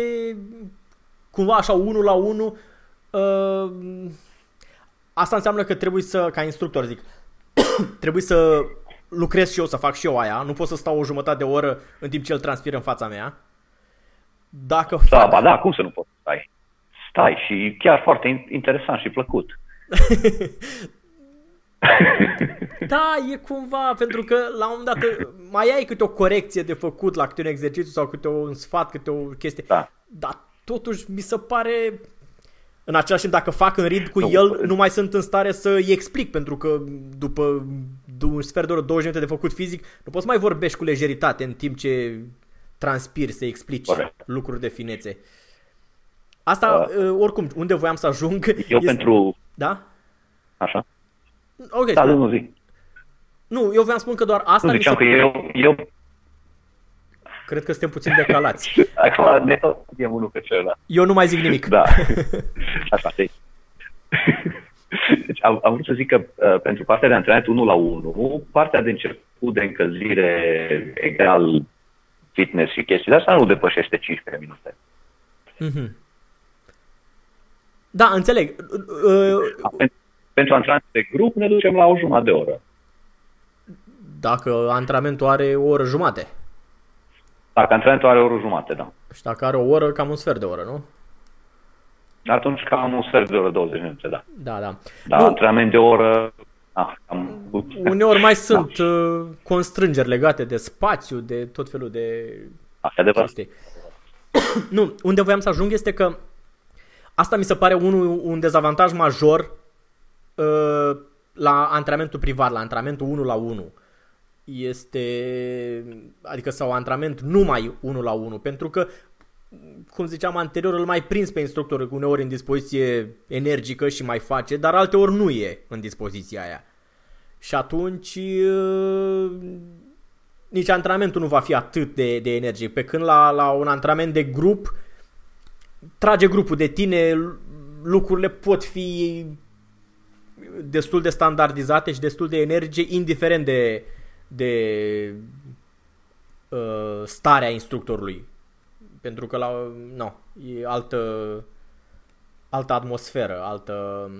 cumva așa unul la unul uh, asta înseamnă că trebuie să, ca instructor zic, trebuie să lucrez și eu, să fac și eu aia, nu pot să stau o jumătate de oră în timp ce el transpiră în fața mea. Dacă da, fac... ba da, cum să nu poți stai? Stai și chiar foarte interesant și plăcut. da, e cumva, pentru că la un moment dat mai ai câte o corecție de făcut la câte un exercițiu sau câte un sfat, câte o chestie. Da. Dar totuși mi se pare în același timp, dacă fac în rid cu nu, el, nu mai sunt în stare să-i explic, pentru că după un sfert de oră, 20 minute de făcut fizic, nu poți mai vorbești cu lejeritate în timp ce transpiri să explici Corect. lucruri de finețe. Asta, uh, oricum, unde voiam să ajung... Eu este... pentru... Da? Așa. Ok. Da, nu zic. Nu, eu vreau să spun că doar asta nu ziceam se... că eu, eu... Cred că suntem puțin decalați. Acum ne tot unul pe celălalt. Eu nu mai zic nimic. Da. Așa, te deci am, am vrut să zic că uh, pentru partea de antrenament 1 la 1, partea de început de încălzire egal fitness și chestii de asta nu depășește 15 minute. Mm-hmm. Da, înțeleg. Da, pentru antrenament de grup ne ducem la o jumătate de oră. Dacă antrenamentul are o oră jumate. Dacă antrenamentul are o oră jumate, da. Și dacă are o oră, cam un sfert de oră, nu? Atunci cam un sfert de oră, 20 minute, da. Da, da. Da, nu. antrenament de oră, Ah, cam... Uneori mai da. sunt da. constrângeri legate de spațiu, de tot felul de Asta chestii. nu, unde voiam să ajung este că asta mi se pare un, un dezavantaj major uh, la antrenamentul privat, la antrenamentul 1 la 1. Este, adică sau antrenament numai 1 la 1, pentru că cum ziceam anterior, îl mai prins pe instructor uneori în dispoziție energică și mai face, dar alteori nu e în dispoziția aia. Și atunci uh, nici antrenamentul nu va fi atât de, de energie. Pe când la, la un antrenament de grup, trage grupul de tine, lucrurile pot fi destul de standardizate și destul de energie, indiferent de, de uh, starea instructorului. Pentru că la, no, e altă, altă atmosferă, altă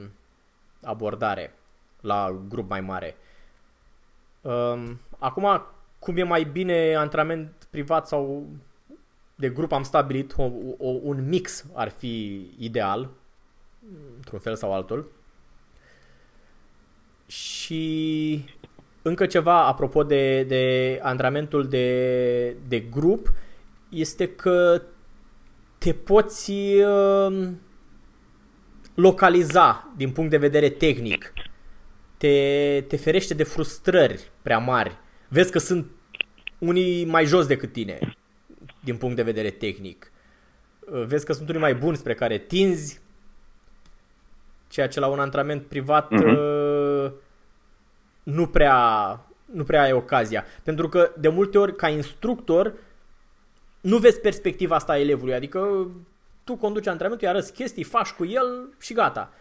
abordare la grup mai mare. Um, acum, cum e mai bine antrenament privat sau de grup am stabilit, o, o, un mix ar fi ideal, într-un fel sau altul. Și încă ceva apropo de, de antrenamentul de, de grup, este că te poți uh, localiza din punct de vedere tehnic. Te, te ferește de frustrări prea mari. Vezi că sunt unii mai jos decât tine din punct de vedere tehnic. Uh, vezi că sunt unii mai buni spre care tinzi, ceea ce la un antrenament privat uh-huh. Nu prea nu prea ai ocazia. Pentru că de multe ori ca instructor nu vezi perspectiva asta a elevului, adică tu conduci antrenamentul, îi arăți chestii, faci cu el și gata.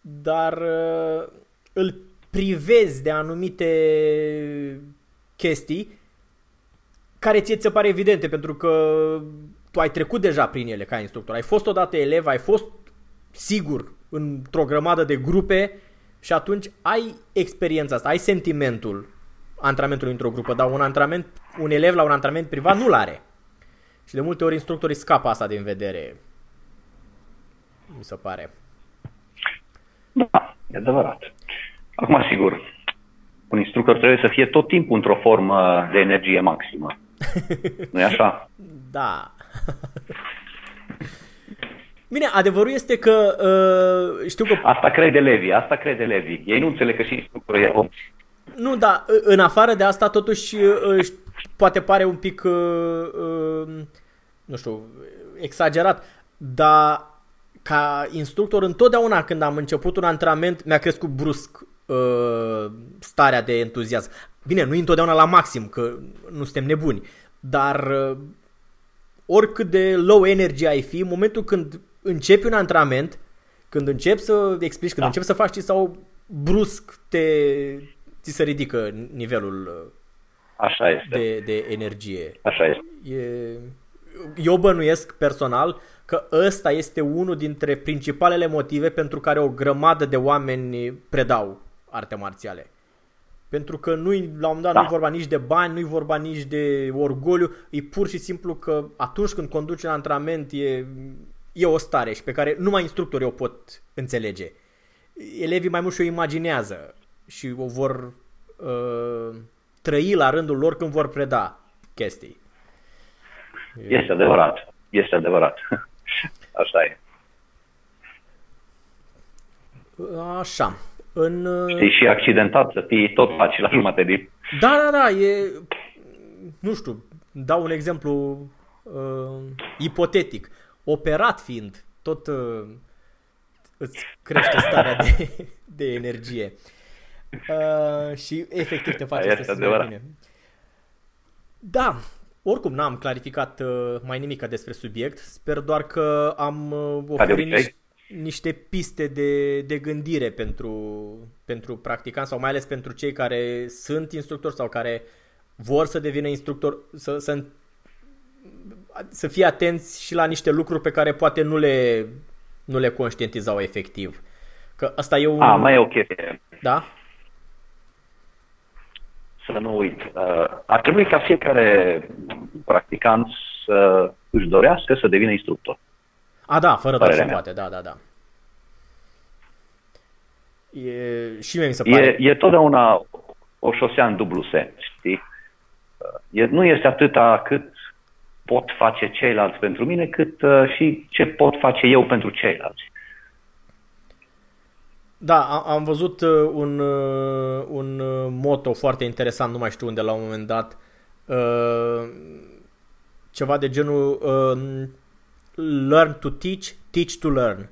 Dar uh, îl privezi de anumite chestii care ție ți se pare evidente pentru că tu ai trecut deja prin ele ca instructor. Ai fost odată elev, ai fost sigur într-o grămadă de grupe și atunci ai experiența asta, ai sentimentul antrenamentului într-o grupă, dar un antrenament, un elev la un antrenament privat nu-l are. Și de multe ori instructorii scapă asta din vedere. Mi se pare. Da, e adevărat. Acum, sigur, un instructor trebuie să fie tot timpul într-o formă de energie maximă. nu e așa? Da. Bine, adevărul este că uh, știu că... Asta crede Levi, asta crede Levi. Ei nu înțeleg că și instructorul e om. Nu, da, în afară de asta totuși uh, poate pare un pic uh, uh, nu știu, exagerat, dar ca instructor întotdeauna când am început un antrenament mi-a crescut brusc uh, starea de entuziasm. Bine, nu întotdeauna la maxim, că nu suntem nebuni, dar uh, oricât de low energy ai fi, în momentul când începi un antrenament, când începi să explici, când da. începi să faci sau brusc te, ți se ridică nivelul uh, Așa este. De, de energie. Așa este. E, eu bănuiesc personal că ăsta este unul dintre principalele motive pentru care o grămadă de oameni predau arte marțiale. Pentru că nu la un moment dat da. nu vorba nici de bani, nu-i vorba nici de orgoliu, e pur și simplu că atunci când conduci un antrenament e, e o stare și pe care numai instructorii o pot înțelege. Elevii mai mult și o imaginează și o vor uh, trăi la rândul lor când vor preda chestii. Este adevărat. Este adevărat. Așa e. Așa. În... Știi, și accidentat să fii tot faci la jumătate de Da, da, da, e... Nu știu, dau un exemplu uh, ipotetic. Operat fiind, tot uh, îți crește starea de, de energie. Uh, și efectiv te face să te bine. Da, oricum n-am clarificat uh, mai nimic despre subiect, sper doar că am uh, oferit niște, niște piste de, de gândire pentru, pentru practicanți sau mai ales pentru cei care sunt instructori sau care vor să devină instructor, să, să să fie atenți și la niște lucruri pe care poate nu le, nu le conștientizau efectiv. Că asta e un... A, mai e o chestie. Da? Să nu uit. Uh, ar trebui ca fiecare practicant să își dorească să devină instructor. A, da, fără doar și poate, da, da, da. E, și mie mi se pare. E, e totdeauna o șosea în dublu sens, știi? E, nu este atâta cât pot face ceilalți pentru mine, cât uh, și ce pot face eu pentru ceilalți. Da, am văzut uh, un, uh, un uh, moto foarte interesant, nu mai știu unde, la un moment dat, ceva de genul learn to teach, teach to learn.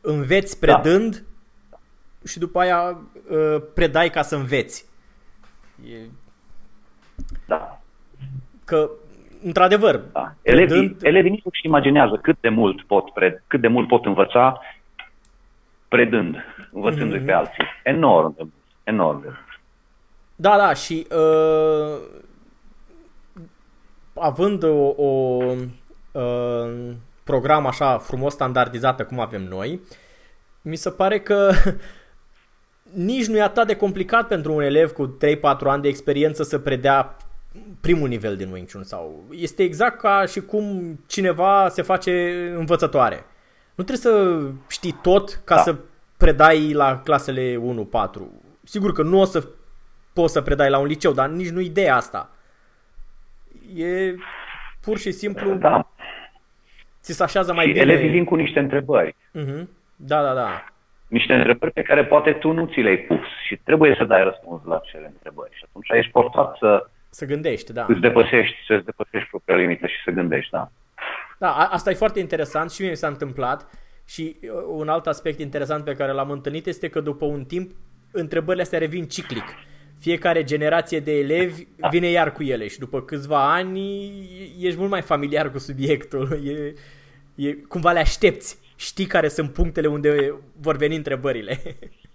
Înveți da. predând da. și după aia predai ca să înveți. E... Da. Că, într-adevăr, da. elevii, predând... elevii nici nu-și imaginează cât de mult pot, pred, cât de mult pot învăța predând, învățându-i mm-hmm. pe alții. Enorm de enorm de Da, da, și uh, având o, o uh, program așa frumos standardizată cum avem noi, mi se pare că nici nu e atât de complicat pentru un elev cu 3-4 ani de experiență să predea primul nivel din Wing Chun sau este exact ca și cum cineva se face învățătoare. Nu trebuie să știi tot ca da. să predai la clasele 1-4. Sigur că nu o să poți să predai la un liceu, dar nici nu ideea asta. E pur și simplu da. ți se așează mai și bine. elevii vin cu niște întrebări. Uh-huh. Da, da, da. Niște întrebări pe care poate tu nu ți le-ai pus și trebuie să dai răspuns la acele întrebări. Și atunci ești portat să să gândești, da. Îți depășești, să-ți depășești propria limită și să gândești, da. Da, asta e foarte interesant și mie mi s-a întâmplat și uh, un alt aspect interesant pe care l-am întâlnit este că după un timp întrebările astea revin ciclic. Fiecare generație de elevi vine iar cu ele și după câțiva ani ești mult mai familiar cu subiectul. E, e, cumva le aștepți. Știi care sunt punctele unde vor veni întrebările.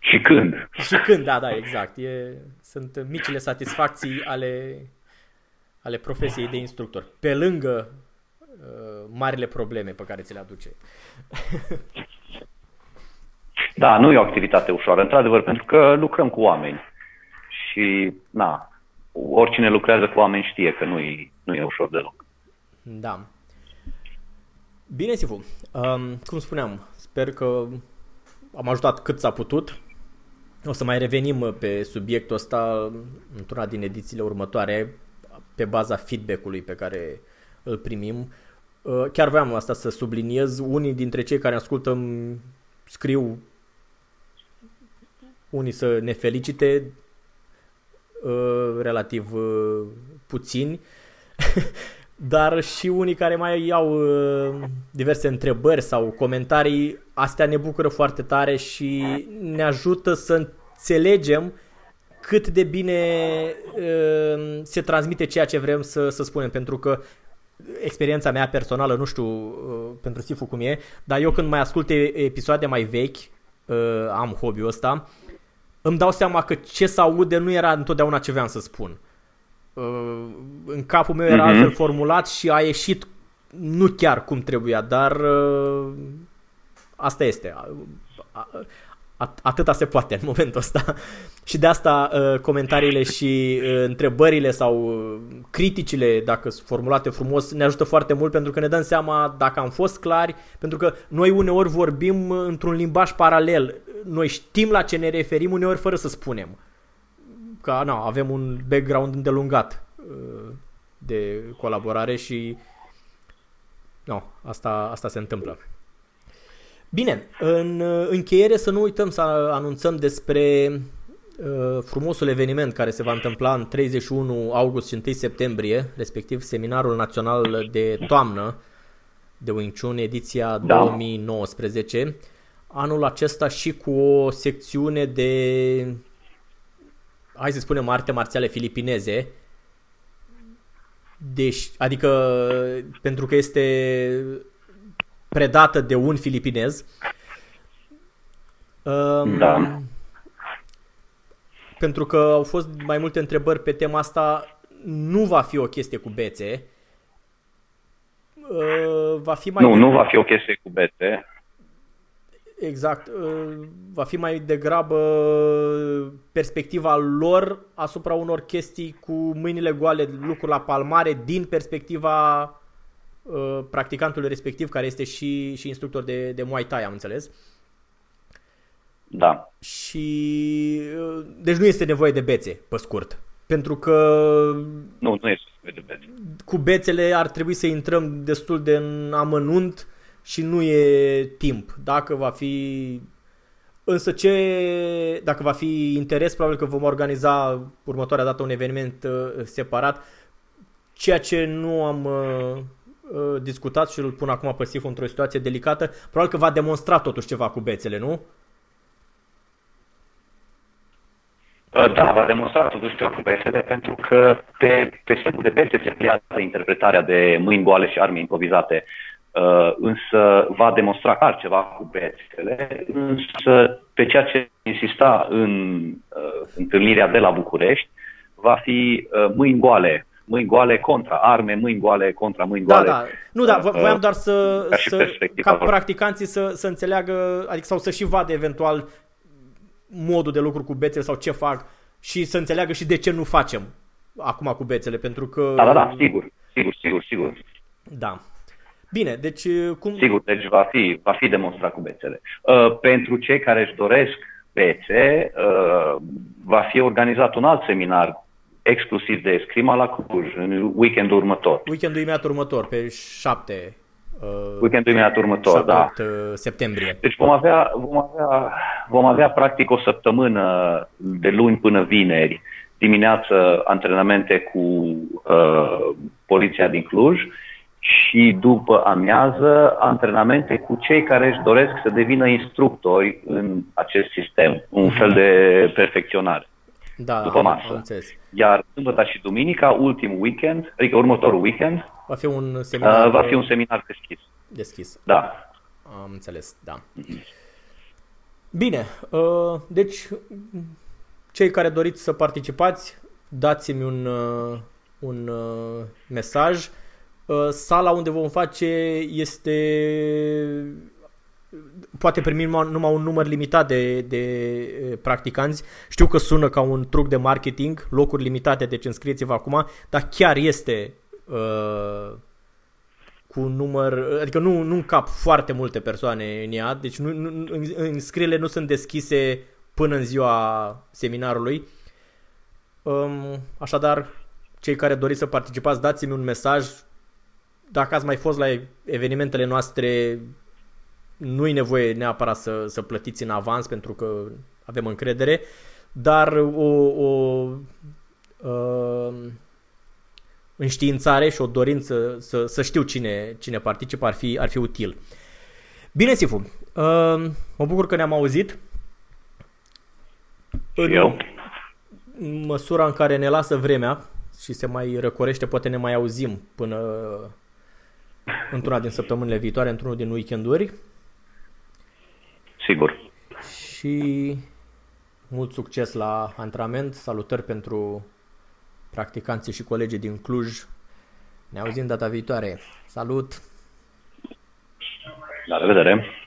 Și când. Și când, da, da, exact. E, sunt micile satisfacții ale, ale profesiei de instructor. Pe lângă uh, marile probleme pe care ți le aduce. da, nu e o activitate ușoară, într-adevăr, pentru că lucrăm cu oameni. Și, na, oricine lucrează cu oameni știe că nu e, nu e ușor deloc. Da. Bine, Sifu. Um, cum spuneam, sper că am ajutat cât s-a putut. O să mai revenim pe subiectul ăsta într-una din edițiile următoare pe baza feedback-ului pe care îl primim. Uh, chiar vreau asta să subliniez. Unii dintre cei care ascultă scriu unii să ne felicite uh, relativ uh, puțini, dar și unii care mai iau diverse întrebări sau comentarii, astea ne bucură foarte tare și ne ajută să înțelegem cât de bine se transmite ceea ce vrem să, să spunem, pentru că experiența mea personală, nu știu uh, pentru Sifu cum e, dar eu când mai ascult episoade mai vechi, uh, am hobby-ul ăsta, îmi dau seama că ce se aude nu era întotdeauna ce vreau să spun. Uh, în capul meu era uh-huh. altfel formulat și a ieșit nu chiar cum trebuia, dar asta este atâta se poate în momentul ăsta. și de asta uh, comentariile și uh, întrebările sau uh, criticile, dacă sunt formulate frumos, ne ajută foarte mult pentru că ne dăm seama dacă am fost clari, pentru că noi uneori vorbim într-un limbaj paralel. Noi știm la ce ne referim uneori fără să spunem. Că na, avem un background îndelungat de colaborare și no, asta, asta se întâmplă. Bine, în încheiere să nu uităm să anunțăm despre uh, frumosul eveniment care se va întâmpla în 31 august și 1 septembrie, respectiv Seminarul Național de Toamnă de Wing Chun, ediția da. 2019. Anul acesta și cu o secțiune de, hai să spunem, arte marțiale filipineze, deci, adică pentru că este predată de un filipinez. Um, da. Pentru că au fost mai multe întrebări pe tema asta, nu va fi o chestie cu bețe, uh, va fi mai... Nu, de... nu va fi o chestie cu bețe. Exact. Uh, va fi mai degrabă perspectiva lor asupra unor chestii cu mâinile goale, lucruri la palmare, din perspectiva uh, practicantului respectiv, care este și, și instructor de, de Muay Thai, am înțeles. Da. Și uh, deci nu este nevoie de bețe, pe scurt. Pentru că nu, nu este nevoie de bețe. Cu bețele ar trebui să intrăm destul de în amănunt și nu e timp. Dacă va fi Însă ce, dacă va fi interes, probabil că vom organiza următoarea dată un eveniment uh, separat. Ceea ce nu am uh, uh, discutat și îl pun acum pe Sifu într-o situație delicată, probabil că va demonstra totuși ceva cu bețele, nu? Uh, da, va demonstra totuși ceva cu bețele, pentru că pe, pe setul de bețe se pliază interpretarea de mâini goale și arme improvizate. Uh, Uh, însă va demonstra clar ceva cu bețele, însă pe ceea ce insista în uh, întâlnirea de la București, va fi uh, mâini goale, mâini goale contra arme, mâini goale contra mâini da, goale. Da, nu, da, voiam doar să, ca, să, ca practicanții să, să înțeleagă, adică sau să și vadă eventual modul de lucru cu bețele sau ce fac și să înțeleagă și de ce nu facem acum cu bețele, pentru că... Da, da, da, sigur, sigur, sigur, sigur. Da. Bine, deci uh, cum... Sigur, deci va fi, va fi demonstrat cu bețele. Uh, pentru cei care își doresc bețe, uh, va fi organizat un alt seminar exclusiv de escrima la Cluj, în weekendul următor. Weekendul imediat următor, pe 7 uh, Weekendul imediat următor, 7, da. 8 uh, septembrie. Deci vom avea, vom, avea, vom avea practic o săptămână de luni până vineri, dimineață antrenamente cu uh, poliția din Cluj și după amiază antrenamente cu cei care își doresc să devină instructori în acest sistem, un mhm. fel de perfecționare. Da, după masă. Înțeles. Iar sâmbătă și duminica, ultimul weekend, adică următorul weekend, va fi un seminar, uh, va fi un seminar deschis. Deschis. Da. Am înțeles, da. Bine, uh, deci cei care doriți să participați, dați-mi un, uh, un uh, mesaj Uh, sala unde vom face este poate primi numai un număr limitat de, de uh, practicanți. Știu că sună ca un truc de marketing, locuri limitate, deci înscrieți-vă acum, dar chiar este uh, cu un număr, adică nu, nu cap foarte multe persoane în ea, deci nu, nu, înscrierile nu sunt deschise până în ziua seminarului. Um, așadar, cei care doriți să participați, dați-mi un mesaj, dacă ați mai fost la evenimentele noastre, nu e nevoie neapărat să, să plătiți în avans pentru că avem încredere, dar o, o uh, înștiințare și o dorință să, să știu cine, cine participă ar fi, ar fi util. Bine, Sifu, uh, mă bucur că ne-am auzit. În eu. măsura în care ne lasă vremea și se mai răcorește, poate ne mai auzim până într-una din săptămânile viitoare, într-unul din weekenduri. Sigur. Și mult succes la antrenament, salutări pentru practicanții și colegii din Cluj. Ne auzim data viitoare. Salut! La revedere!